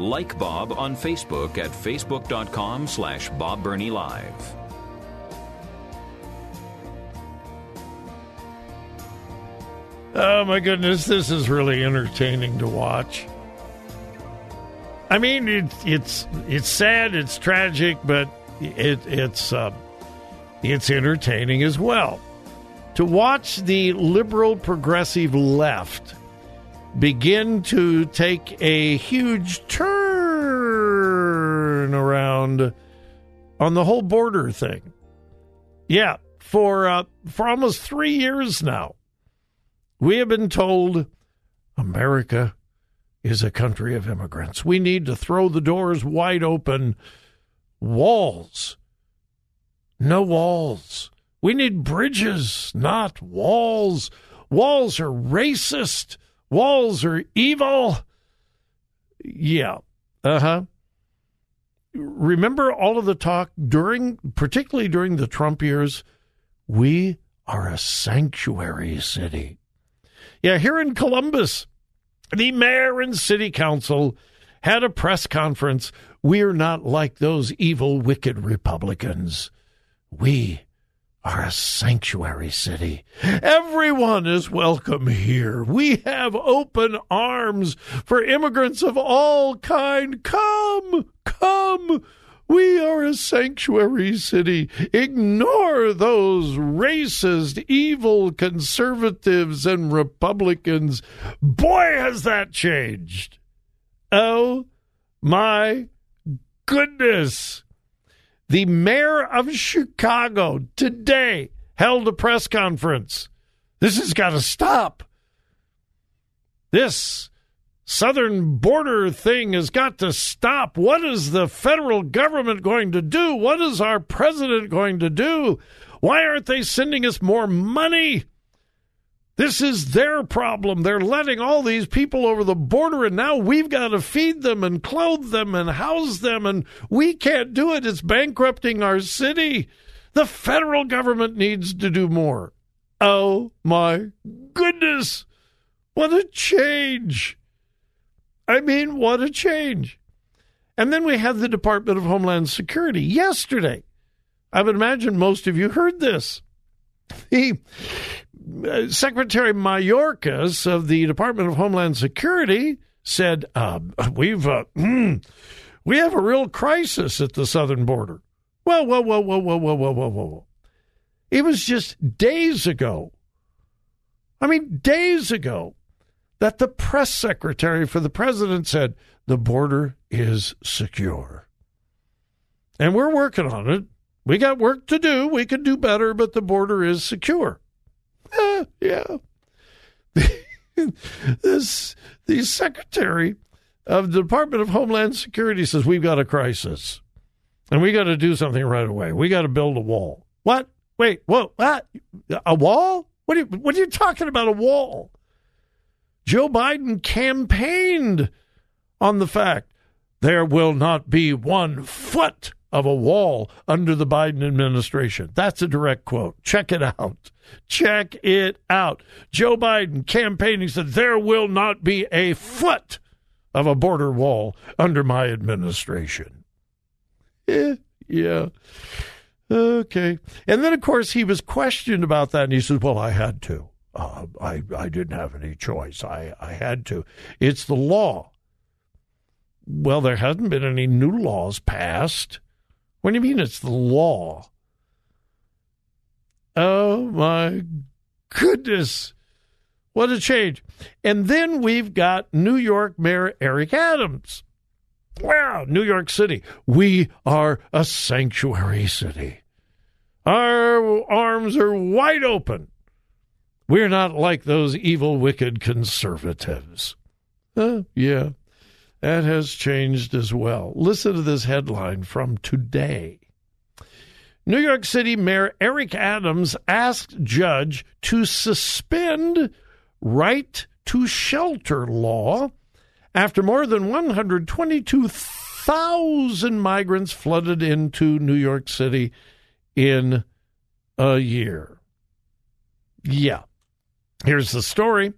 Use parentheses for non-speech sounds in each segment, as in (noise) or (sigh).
Like Bob on Facebook at facebook.com slash Bob Burney Live. Oh my goodness, this is really entertaining to watch. I mean, it, it's it's sad, it's tragic, but it, it's uh, it's entertaining as well. To watch the liberal progressive left begin to take a huge turn around on the whole border thing. Yeah, for uh, for almost three years now, we have been told America is a country of immigrants. We need to throw the doors wide open. Walls. No walls. We need bridges, not walls. Walls are racist. Walls are evil. Yeah. Uh huh. Remember all of the talk during, particularly during the Trump years? We are a sanctuary city. Yeah, here in Columbus, the mayor and city council had a press conference. We're not like those evil, wicked Republicans. We are a sanctuary city. Everyone is welcome here. We have open arms for immigrants of all kind. Come, come. We are a sanctuary city. Ignore those racist, evil conservatives and Republicans. Boy, has that changed. Oh my goodness. The mayor of Chicago today held a press conference. This has got to stop. This southern border thing has got to stop. What is the federal government going to do? What is our president going to do? Why aren't they sending us more money? This is their problem. They're letting all these people over the border, and now we've got to feed them and clothe them and house them, and we can't do it. It's bankrupting our city. The federal government needs to do more. Oh my goodness. What a change. I mean, what a change. And then we had the Department of Homeland Security yesterday. I would imagine most of you heard this. (laughs) The Secretary Mayorkas of the Department of Homeland Security said, uh, "We've uh, we have a real crisis at the southern border." Whoa, whoa, whoa, whoa, whoa, whoa, whoa, whoa, whoa! It was just days ago. I mean, days ago, that the press secretary for the president said the border is secure, and we're working on it. We got work to do. We could do better, but the border is secure. Yeah. (laughs) this the secretary of the Department of Homeland Security says we've got a crisis, and we got to do something right away. We got to build a wall. What? Wait, what? What? A wall? What are you, what are you talking about? A wall? Joe Biden campaigned on the fact there will not be one foot of a wall under the Biden administration. That's a direct quote. Check it out. Check it out. Joe Biden campaigning said there will not be a foot of a border wall under my administration. Eh, yeah. Okay. And then, of course, he was questioned about that, and he said, Well, I had to. Uh, I, I didn't have any choice. I, I had to. It's the law. Well, there hasn't been any new laws passed. What do you mean it's the law? Oh my goodness. What a change. And then we've got New York Mayor Eric Adams. Wow, New York City. We are a sanctuary city. Our arms are wide open We're not like those evil, wicked conservatives. Uh, yeah, that has changed as well. Listen to this headline from today. New York City Mayor Eric Adams asked judge to suspend right to shelter law after more than 122,000 migrants flooded into New York City in a year. Yeah. Here's the story.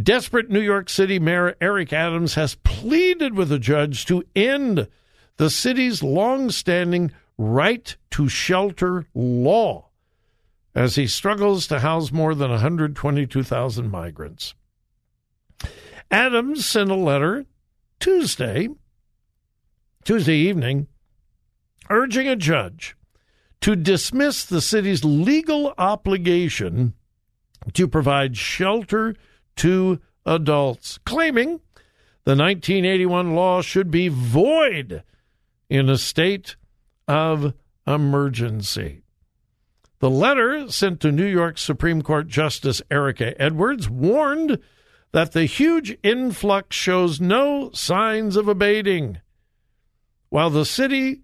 Desperate New York City Mayor Eric Adams has pleaded with a judge to end the city's long-standing right to shelter law as he struggles to house more than 122,000 migrants. Adams sent a letter Tuesday, Tuesday evening, urging a judge to dismiss the city's legal obligation to provide shelter to adults, claiming the 1981 law should be void in a state of emergency. The letter sent to New York Supreme Court Justice Erika Edwards warned that the huge influx shows no signs of abating. While the city,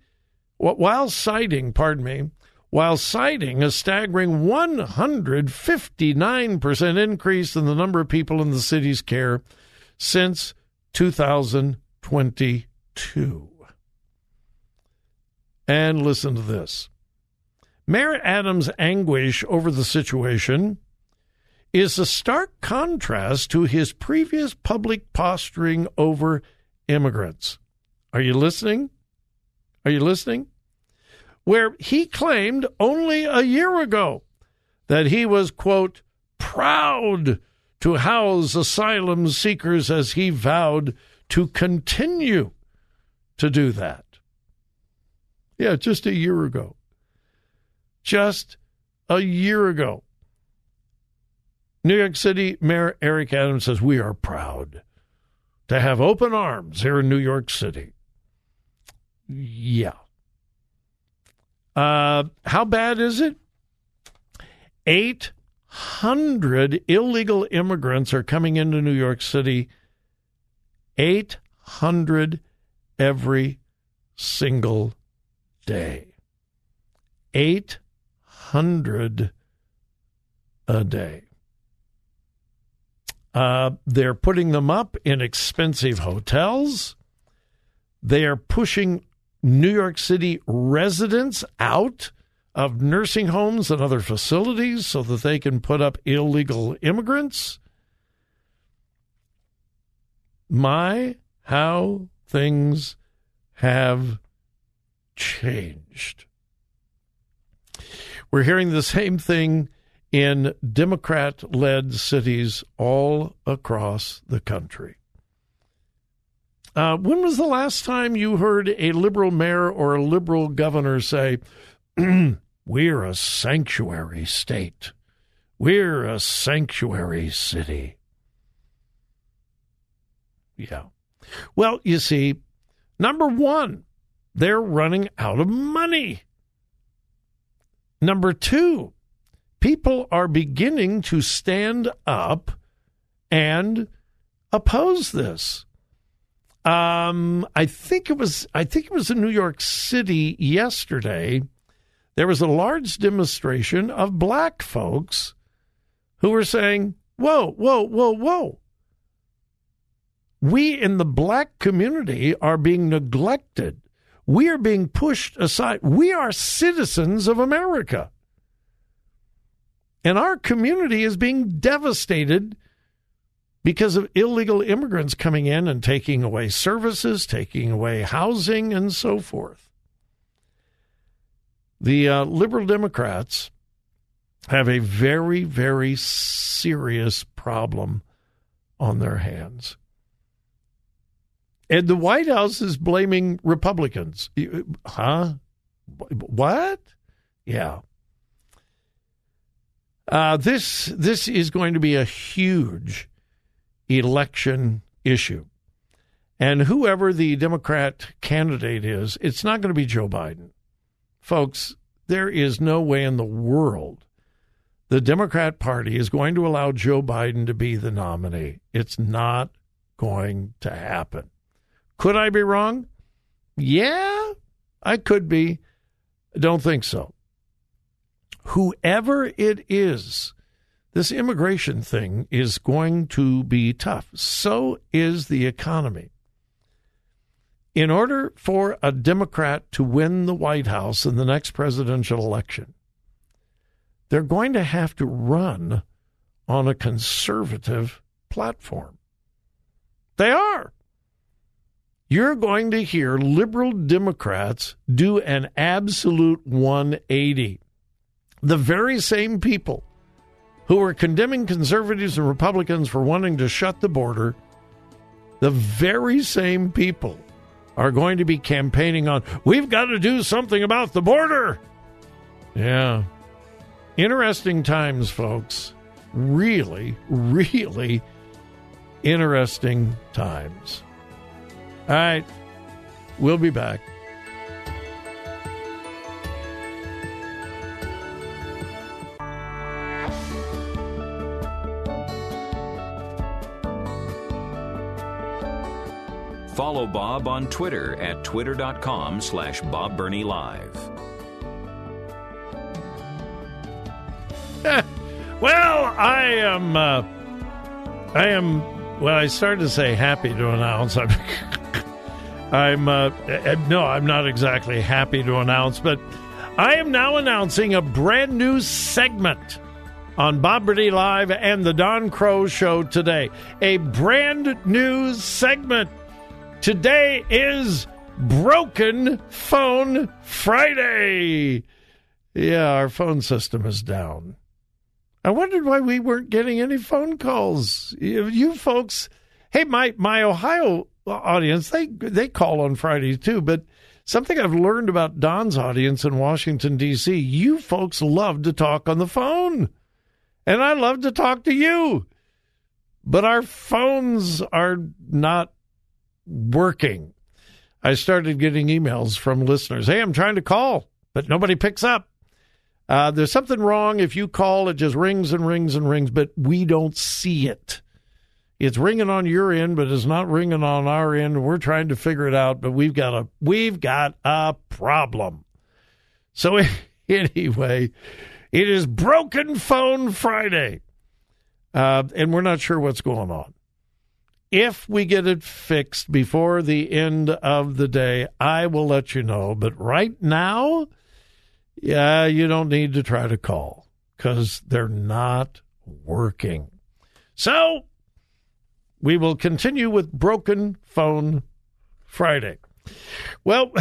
while citing, pardon me, while citing a staggering 159% increase in the number of people in the city's care since 2022. And listen to this. Mayor Adams' anguish over the situation is a stark contrast to his previous public posturing over immigrants. Are you listening? Are you listening? Where he claimed only a year ago that he was, quote, proud to house asylum seekers as he vowed to continue to do that. Yeah, just a year ago. Just a year ago. New York City Mayor Eric Adams says, We are proud to have open arms here in New York City. Yeah. Uh, how bad is it? 800 illegal immigrants are coming into New York City. 800 every single day. 800 a day. Uh, they're putting them up in expensive hotels. They are pushing New York City residents out of nursing homes and other facilities so that they can put up illegal immigrants. My, how things have changed. We're hearing the same thing in Democrat led cities all across the country. Uh, when was the last time you heard a liberal mayor or a liberal governor say, (clears throat) We're a sanctuary state? We're a sanctuary city. Yeah. Well, you see, number one, they're running out of money. Number two, people are beginning to stand up and oppose this. Um, I think it was I think it was in New York City yesterday. There was a large demonstration of black folks who were saying, "Whoa, whoa, whoa, whoa! We in the black community are being neglected. We are being pushed aside. We are citizens of America." And our community is being devastated because of illegal immigrants coming in and taking away services, taking away housing, and so forth. The uh, liberal Democrats have a very, very serious problem on their hands. And the White House is blaming Republicans. Huh? What? Yeah. Uh, this this is going to be a huge election issue. And whoever the Democrat candidate is, it's not going to be Joe Biden. Folks, there is no way in the world the Democrat Party is going to allow Joe Biden to be the nominee. It's not going to happen. Could I be wrong? Yeah, I could be. Don't think so. Whoever it is, this immigration thing is going to be tough. So is the economy. In order for a Democrat to win the White House in the next presidential election, they're going to have to run on a conservative platform. They are. You're going to hear liberal Democrats do an absolute 180. The very same people who are condemning conservatives and Republicans for wanting to shut the border, the very same people are going to be campaigning on, we've got to do something about the border. Yeah. Interesting times, folks. Really, really interesting times. All right. We'll be back. Follow Bob on Twitter at twitter.com slash Bob Burney Live. well, I am, uh, I am, well, I started to say happy to announce. (laughs) I'm, I'm uh, no, I'm not exactly happy to announce, but I am now announcing a brand new segment on Bob Burney Live and the Don Crow Show today. A brand new segment. Today is Broken Phone Friday. Yeah, our phone system is down. I wondered why we weren't getting any phone calls. You, folks, hey, my my Ohio audience, they they call on Fridays too, but something I've learned about Don's audience in Washington D.C. You folks love to talk on the phone, and I love to talk to you, but our phones are not working. I started getting emails from listeners. Hey, I'm trying to call, but nobody picks up. Uh, there's something wrong. If you call, it just rings and rings and rings, but we don't see it. It's ringing on your end, but it's not ringing on our end. We're trying to figure it out, but we've got a we've got a problem. So (laughs) anyway, it is Broken Phone Friday, uh, and we're not sure what's going on. If we get it fixed before the end of the day, I will let you know. But right now, yeah, you don't need to try to call because they're not working. So we will continue with Broken Phone Friday. Well,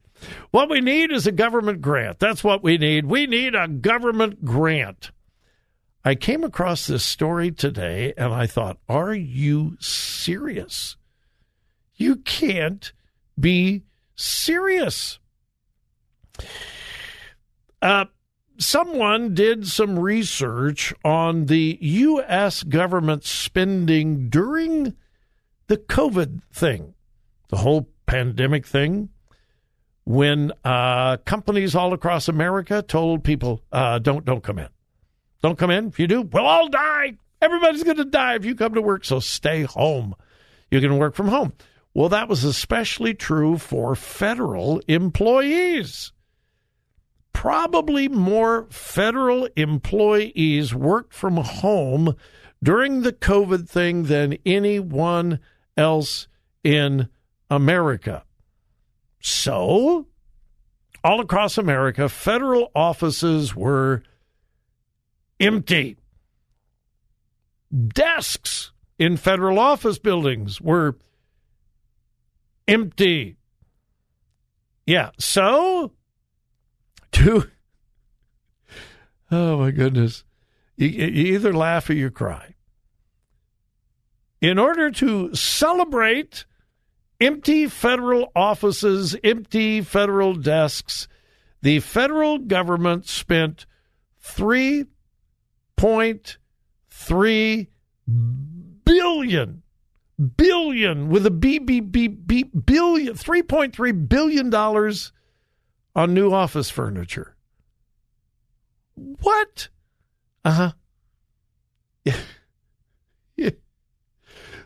(laughs) what we need is a government grant. That's what we need. We need a government grant. I came across this story today and I thought, are you serious? You can't be serious. Uh, someone did some research on the U.S. government spending during the COVID thing, the whole pandemic thing, when uh, companies all across America told people, uh, "Don't don't come in, don't come in. If you do, we'll all die. Everybody's going to die if you come to work. So stay home. You can work from home." Well, that was especially true for federal employees probably more federal employees worked from home during the COVID thing than anyone else in America. So, all across America, federal offices were empty. Desks in federal office buildings were empty. Yeah, so to (laughs) oh my goodness you, you either laugh or you cry in order to celebrate empty federal offices empty federal desks the federal government spent 3.3 billion billion with a b b b b billion 3.3 billion dollars on new office furniture. What? Uh huh. Yeah. (laughs) yeah.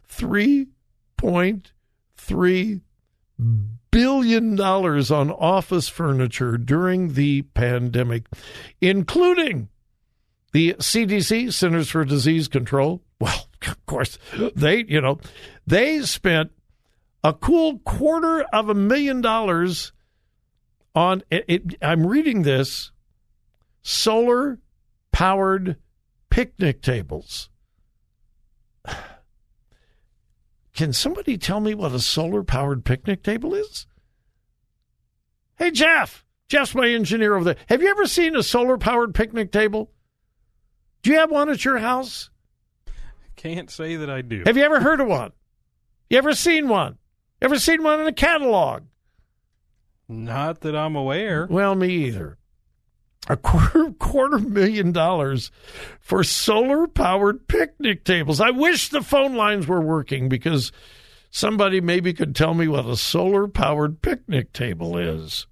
Three point three billion dollars on office furniture during the pandemic, including the CDC, Centers for Disease Control. Well, (laughs) of course, they, you know, they spent a cool quarter of a million dollars on it, it, I'm reading this solar powered picnic tables. (sighs) Can somebody tell me what a solar powered picnic table is? Hey, Jeff. Jeff's my engineer over there. Have you ever seen a solar powered picnic table? Do you have one at your house? Can't say that I do. Have you ever heard of one? You ever seen one? Ever seen one in a catalog? Not that I'm aware. Well, me either. A quarter (laughs) quarter million dollars for solar powered picnic tables. I wish the phone lines were working because somebody maybe could tell me what a solar powered picnic table is.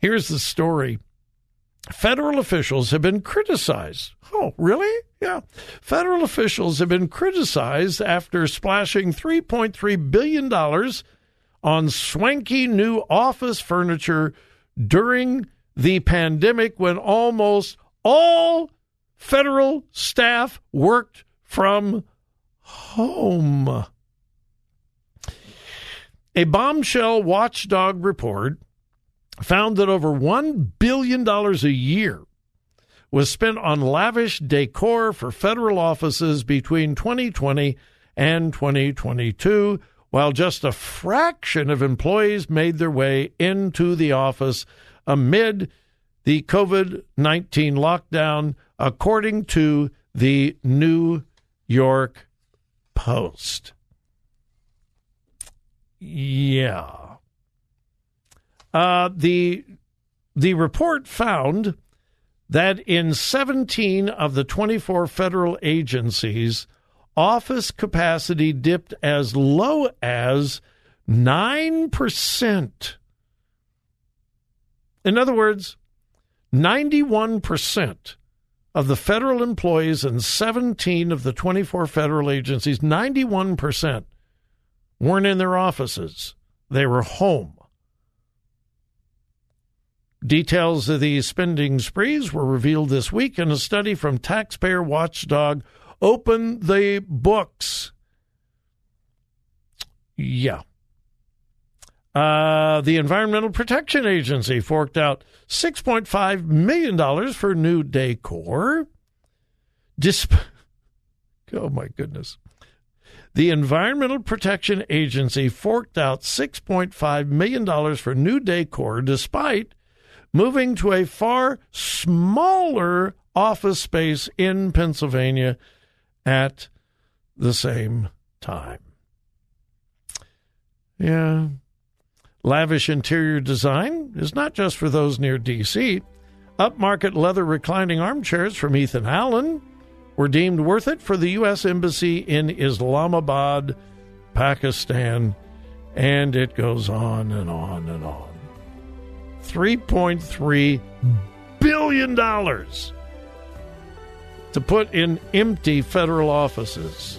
Here's the story. Federal officials have been criticized. Oh, really? Yeah. Federal officials have been criticized after splashing $3.3 billion on swanky new office furniture during the pandemic when almost all federal staff worked from home. A bombshell watchdog report found that over $1 billion a year was spent on lavish decor for federal offices between 2020 and 2022, while just a fraction of employees made their way into the office amid the COVID 19 lockdown, according to the New York Post. Yeah. Uh, the the report found that in 17 of the 24 federal agencies, office capacity dipped as low as 9%. In other words, 91% of the federal employees in 17 of the 24 federal agencies, 91% weren't in their offices. They were home. Details of these spending sprees were revealed this week in a study from taxpayer watchdog Open the Books. Yeah. Uh, the Environmental Protection Agency forked out $6.5 million for new decor. Disp- (laughs) oh, my goodness. The Environmental Protection Agency forked out $6.5 million for new decor despite moving to a far smaller office space in Pennsylvania at the same time. Yeah. Lavish interior design is not just for those near D.C. Upmarket leather reclining armchairs from Ethan Allen were deemed worth it for the U.S. Embassy in Islamabad, Pakistan, and it goes on and on and on. $3.3 billion to put in empty federal offices.